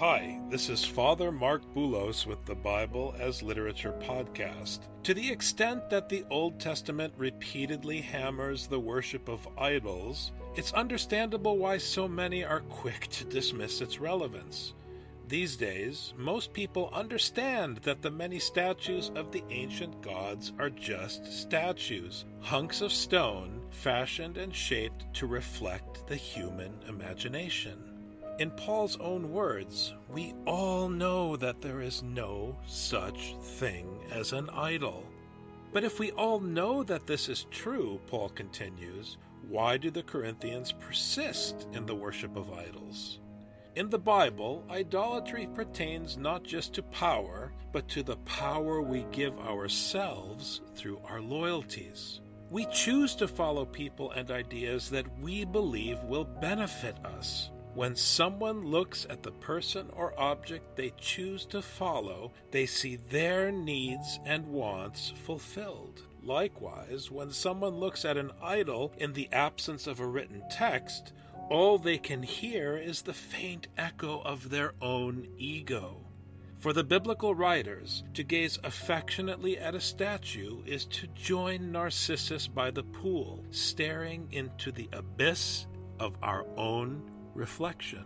Hi, this is Father Marc Boulos with the Bible as Literature podcast. To the extent that the Old Testament repeatedly hammers the worship of idols, it's understandable why so many are quick to dismiss its relevance. These days, most people understand that the many statues of the ancient gods are just statues, hunks of stone fashioned and shaped to reflect the human imagination. In Paul's own words, we all know that there is no such thing as an idol. But if we all know that this is true, Paul continues, why do the Corinthians persist in the worship of idols? In the Bible, idolatry pertains not just to power, but to the power we give ourselves through our loyalties. We choose to follow people and ideas that we believe will benefit us. When someone looks at the person or object they choose to follow, they see their needs and wants fulfilled. Likewise, when someone looks at an idol in the absence of a written text, all they can hear is the faint echo of their own ego. For the biblical writers, to gaze affectionately at a statue is to join Narcissus by the pool, staring into the abyss of our own reflection.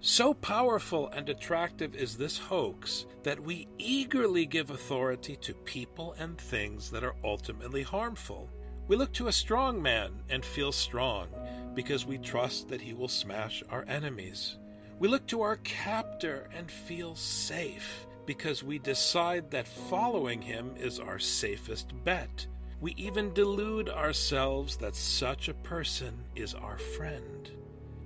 So powerful and attractive is this hoax that we eagerly give authority to people and things that are ultimately harmful. We look to a strong man and feel strong because we trust that he will smash our enemies. We look to our captor and feel safe because we decide that following him is our safest bet. We even delude ourselves that such a person is our friend.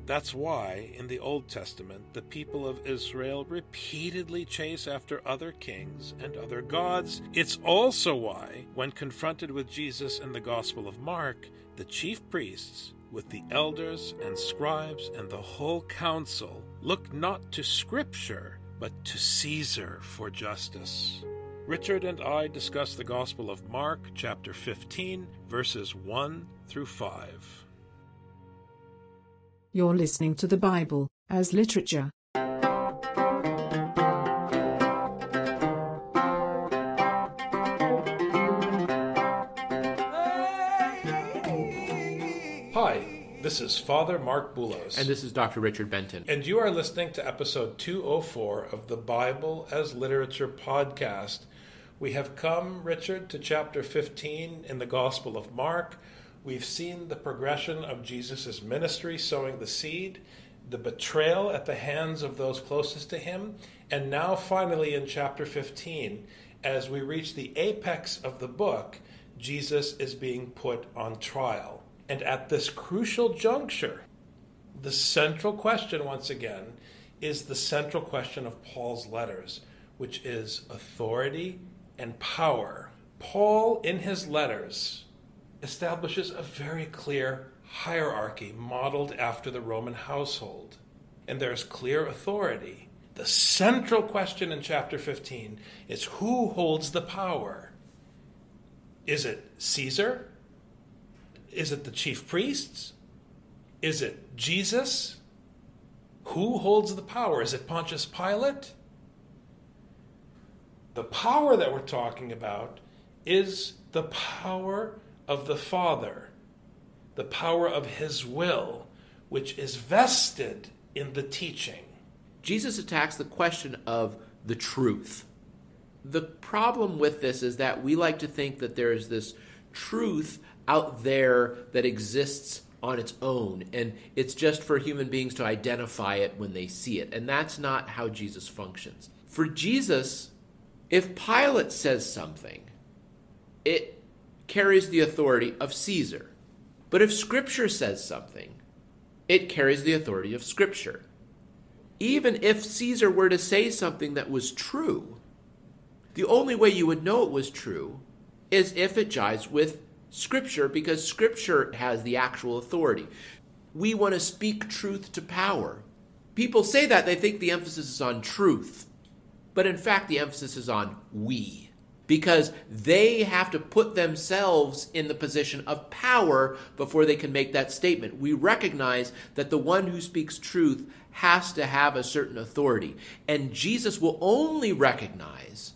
That's why, in the Old Testament, the people of Israel repeatedly chase after other kings and other gods. It's also why, when confronted with Jesus in the Gospel of Mark, the chief priests, with the elders and scribes and the whole council, look not to Scripture, but to Caesar for justice. Richard and I discuss the Gospel of Mark, chapter 15, verses 1 through 5. You're listening to the Bible as literature. Hi, this is Father Marc Boulos. And this is Dr. Richard Benton. And you are listening to episode 204 of the Bible as Literature podcast. We have come, Richard, to chapter 15 in the Gospel of Mark. We've seen the progression of Jesus' ministry, sowing the seed, the betrayal at the hands of those closest to him, and now finally in chapter 15, as we reach the apex of the book, Jesus is being put on trial. And at this crucial juncture, the central question, once again, is the central question of Paul's letters, which is authority and power. Paul, in his letters, establishes a very clear hierarchy modeled after the Roman household. And there's clear authority. The central question in chapter 15 is who holds the power? Is it Caesar? Is it the chief priests? Is it Jesus? Who holds the power? Is it Pontius Pilate? The power that we're talking about is the power of the Father, the power of His will, which is vested in the teaching. Jesus attacks the question of the truth. The problem with this is that we like to think that there is this truth out there that exists on its own, and it's just for human beings to identify it when they see it. And that's not how Jesus functions. For Jesus, if Pilate says something, it carries the authority of Caesar. But if Scripture says something, it carries the authority of Scripture. even if Caesar were to say something that was true, the only way you would know it was true is if it jives with Scripture, because Scripture has the actual authority. We want to speak truth to power. People say that, they think the emphasis is on truth. But in fact, the emphasis is on we. Because they have to put themselves in the position of power before they can make that statement. We recognize that the one who speaks truth has to have a certain authority. And Jesus will only recognize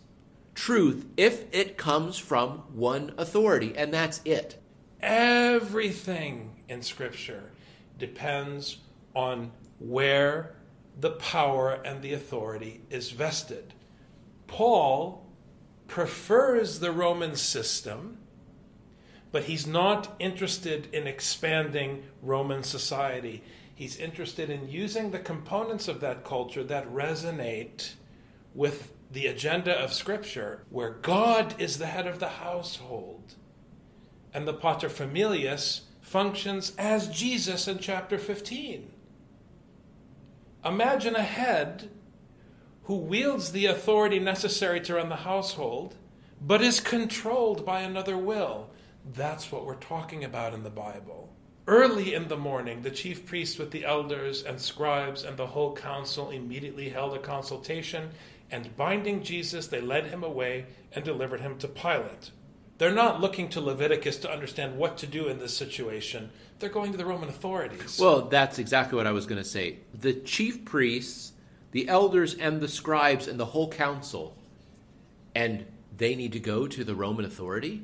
truth if it comes from one authority, and that's it. Everything in Scripture depends on where the power and the authority is vested. Paul prefers the Roman system, but he's not interested in expanding Roman society. He's interested in using the components of that culture that resonate with the agenda of Scripture, where God is the head of the household, and the paterfamilias functions as Jesus in chapter 15. Imagine a head who wields the authority necessary to run the household, but is controlled by another will. That's what we're talking about in the Bible. Early in the morning, the chief priests with the elders and scribes and the whole council immediately held a consultation and binding Jesus, they led him away and delivered him to Pilate. They're not looking to Leviticus to understand what to do in this situation. They're going to the Roman authorities. Well, that's exactly what I was going to say. The chief priests, the elders, and the scribes, and the whole council, and they need to go to the Roman authority?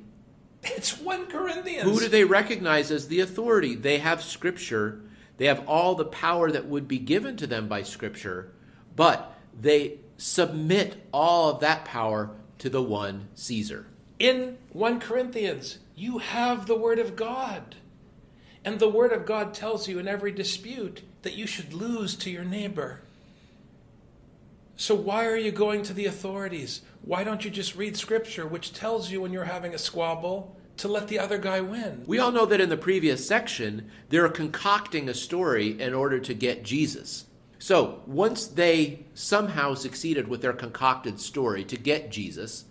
It's 1 Corinthians. Who do they recognize as the authority? They have Scripture, they have all the power that would be given to them by Scripture, but they submit all of that power to the one Caesar. In 1 Corinthians, you have the Word of God. And the Word of God tells you in every dispute that you should lose to your neighbor. So, why are you going to the authorities? Why don't you just read Scripture, which tells you when you're having a squabble to let the other guy win? We all know that in the previous section, they're concocting a story in order to get Jesus. So once they somehow succeeded with their concocted story to get Jesus,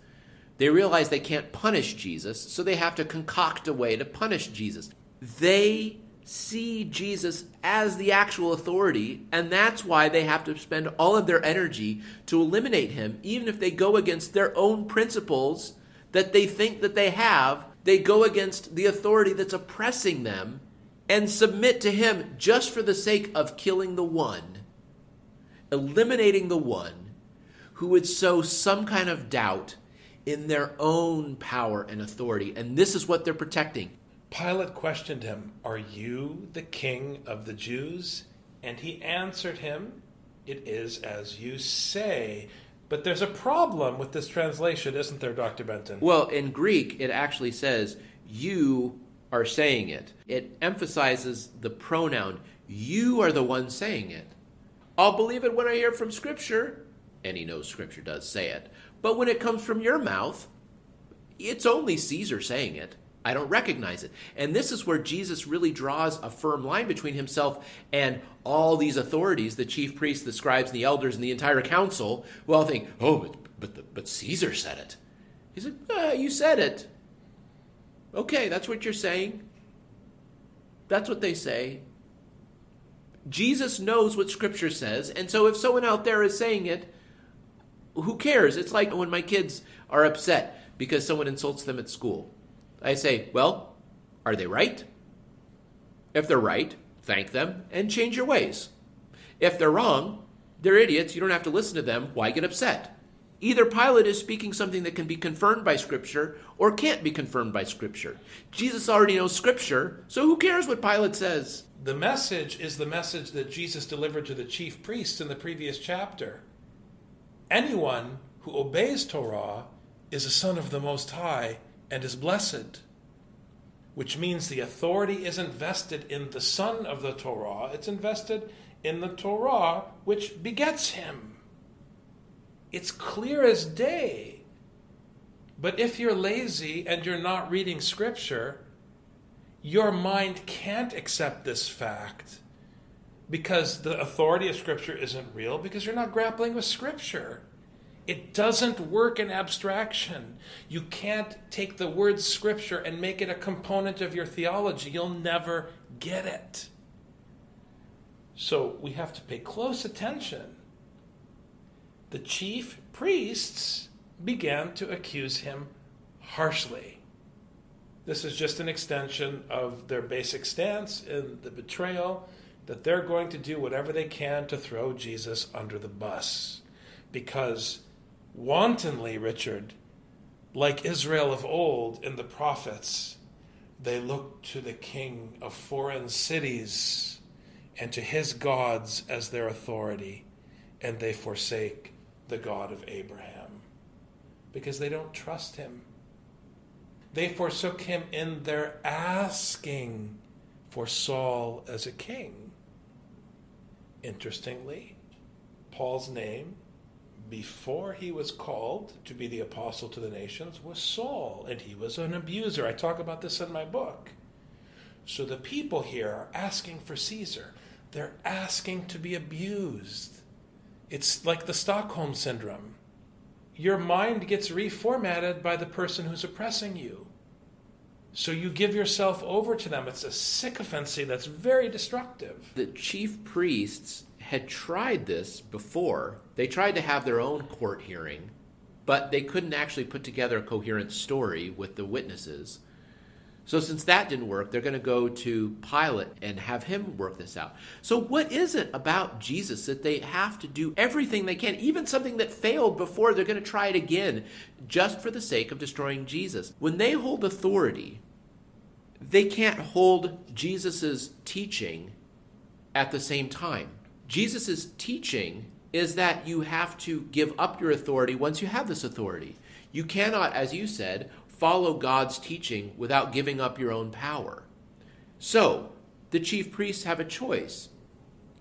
they realize they can't punish Jesus, so they have to concoct a way to punish Jesus. They see Jesus as the actual authority, and that's why they have to spend all of their energy to eliminate him, even if they go against their own principles that they think that they have. They go against the authority that's oppressing them and submit to him just for the sake of killing the one eliminating the one who would sow some kind of doubt in their own power and authority. And this is what they're protecting. Pilate questioned him, Are you the king of the Jews? And he answered him, It is as you say. But there's a problem with this translation, isn't there, Dr. Benton? Well, in Greek, it actually says, You are saying it. It emphasizes the pronoun, You are the one saying it. I'll believe it when I hear from Scripture. And he knows Scripture does say it. But when it comes from your mouth, it's only Caesar saying it. I don't recognize it. And this is where Jesus really draws a firm line between himself and all these authorities, the chief priests, the scribes, and the elders, and the entire council, who all think, oh, but, but, the, but Caesar said it. He said, ah, you said it. Okay, that's what you're saying. That's what they say. Jesus knows what Scripture says, and so if someone out there is saying it, who cares? It's like when my kids are upset because someone insults them at school. I say, well, are they right? If they're right, thank them and change your ways. If they're wrong, they're idiots. You don't have to listen to them. Why get upset? Either Pilate is speaking something that can be confirmed by Scripture or can't be confirmed by Scripture. Jesus already knows Scripture, so who cares what Pilate says? The message is the message that Jesus delivered to the chief priests in the previous chapter. Anyone who obeys Torah is a son of the Most High and is blessed. Which means the authority isn't vested in the son of the Torah, it's invested in the Torah which begets him. It's clear as day. But if you're lazy and you're not reading Scripture, your mind can't accept this fact because the authority of Scripture isn't real, because you're not grappling with Scripture. It doesn't work in abstraction. You can't take the word Scripture and make it a component of your theology. You'll never get it. So we have to pay close attention. The chief priests began to accuse him harshly. This is just an extension of their basic stance in the betrayal that they're going to do whatever they can to throw Jesus under the bus. Because wantonly, Richard, like Israel of old in the prophets, they look to the king of foreign cities and to his gods as their authority, and they forsake the God of Abraham because they don't trust him. They forsook him in their asking for Saul as a king. Interestingly, Paul's name before he was called to be the apostle to the nations was Saul, and he was an abuser. I talk about this in my book. So the people here are asking for Caesar. They're asking to be abused. It's like the Stockholm Syndrome. Your mind gets reformatted by the person who's oppressing you. So you give yourself over to them. It's a sycophancy that's very destructive. The chief priests had tried this before. They tried to have their own court hearing, but they couldn't actually put together a coherent story with the witnesses. So, since that didn't work, they're going to go to Pilate and have him work this out. So, what is it about Jesus that they have to do everything they can, even something that failed before, they're going to try it again just for the sake of destroying Jesus? When they hold authority, they can't hold Jesus' teaching at the same time. Jesus' teaching is that you have to give up your authority once you have this authority. You cannot, as you said, follow God's teaching without giving up your own power. So, the chief priests have a choice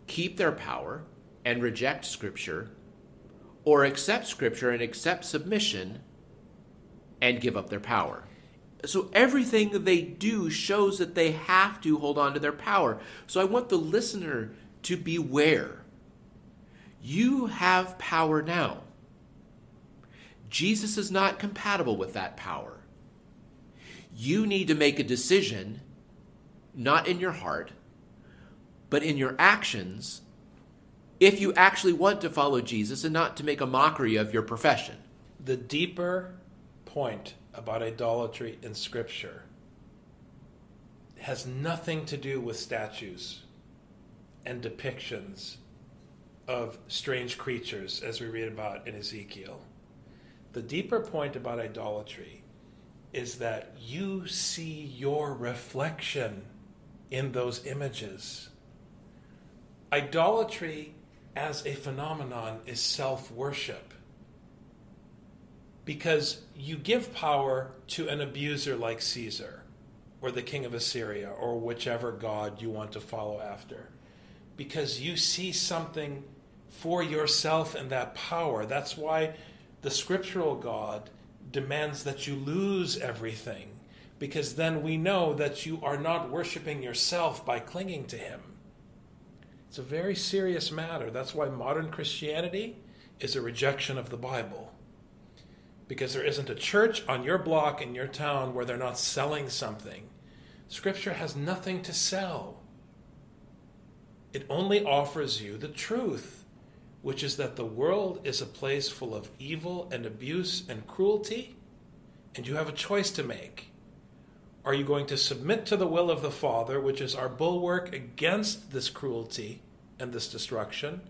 keep their power and reject Scripture, or accept Scripture and accept submission and give up their power. So, everything they do shows that they have to hold on to their power. So, I want the listener to beware. You have power now. Jesus is not compatible with that power you need to make a decision, not in your heart, but in your actions, if you actually want to follow Jesus and not to make a mockery of your profession. The deeper point about idolatry in Scripture has nothing to do with statues and depictions of strange creatures, as we read about in Ezekiel. The deeper point about idolatry is that you see your reflection in those images. Idolatry as a phenomenon is self worship. Because you give power to an abuser like Caesar, or the king of Assyria, or whichever god you want to follow after. Because you see something for yourself in that power. That's why the scriptural God demands that you lose everything, because then we know that you are not worshiping yourself by clinging to Him. It's a very serious matter. That's why modern Christianity is a rejection of the Bible. Because there isn't a church on your block in your town where they're not selling something. Scripture has nothing to sell. It only offers you the truth which is that the world is a place full of evil and abuse and cruelty, and you have a choice to make. Are you going to submit to the will of the Father, which is our bulwark against this cruelty and this destruction,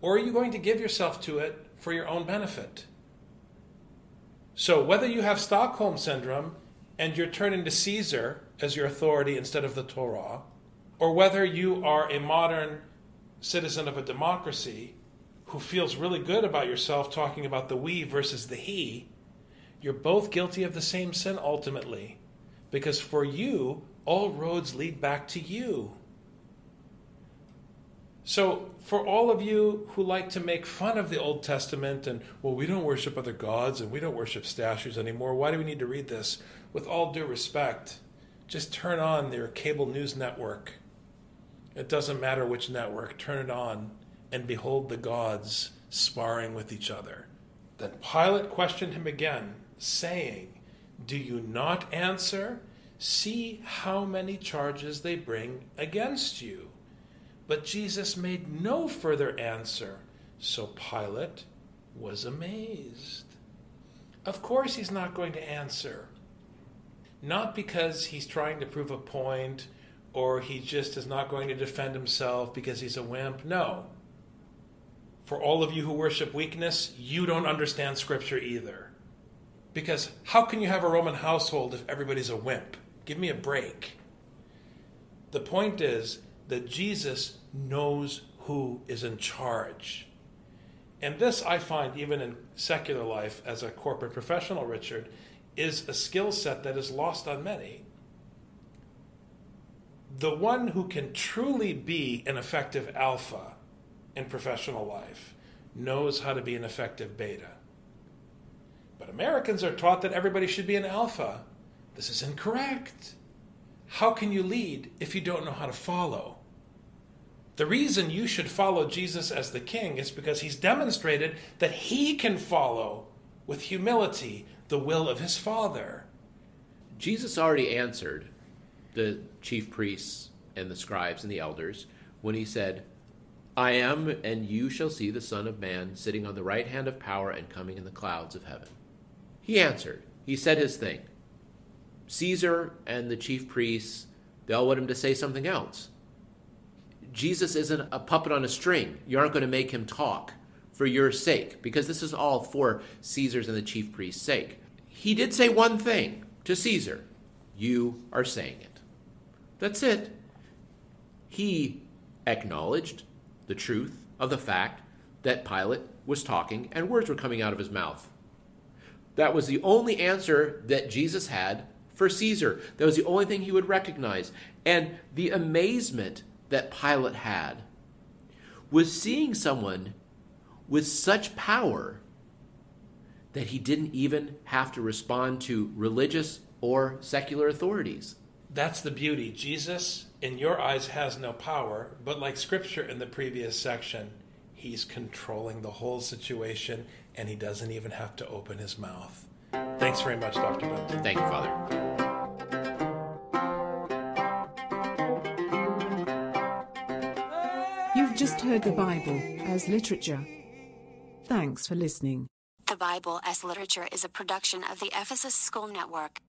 or are you going to give yourself to it for your own benefit? So, whether you have Stockholm Syndrome and you're turning to Caesar as your authority instead of the Torah, or whether you are a modern citizen of a democracy who feels really good about yourself talking about the we versus the he, you're both guilty of the same sin ultimately. Because for you, all roads lead back to you. So, for all of you who like to make fun of the Old Testament and, well, we don't worship other gods and we don't worship statues anymore, why do we need to read this? With all due respect, just turn on your cable news network It doesn't matter which network, turn it on and behold the gods sparring with each other. Then Pilate questioned him again, saying, Do you not answer? See how many charges they bring against you. But Jesus made no further answer, so Pilate was amazed. Of course, he's not going to answer. Not because he's trying to prove a point or he just is not going to defend himself because he's a wimp. No. For all of you who worship weakness, you don't understand Scripture either. Because how can you have a Roman household if everybody's a wimp? Give me a break. The point is that Jesus knows who is in charge. And this, I find, even in secular life as a corporate professional, Richard, is a skill set that is lost on many the one who can truly be an effective alpha in professional life knows how to be an effective beta. But Americans are taught that everybody should be an alpha. This is incorrect. How can you lead if you don't know how to follow? The reason you should follow Jesus as the king is because he's demonstrated that he can follow with humility the will of his Father. Jesus already answered the chief priests and the scribes and the elders when he said, I am, and you shall see the Son of Man sitting on the right hand of power and coming in the clouds of heaven. He answered. He said his thing. Caesar and the chief priests, they all want him to say something else. Jesus isn't a puppet on a string. You aren't going to make him talk for your sake, because this is all for Caesar's and the chief priest's sake. He did say one thing to Caesar You are saying it. That's it. He acknowledged the truth of the fact that Pilate was talking and words were coming out of his mouth. That was the only answer that Jesus had for Caesar. That was the only thing he would recognize. And the amazement that Pilate had was seeing someone with such power that he didn't even have to respond to religious or secular authorities. That's the beauty. Jesus, in your eyes, has no power, but like scripture in the previous section, he's controlling the whole situation and he doesn't even have to open his mouth. Thanks very much, Dr. Benton. Thank you, Father. You've just heard the Bible as literature. Thanks for listening. The Bible as Literature is a production of the Ephesus School Network.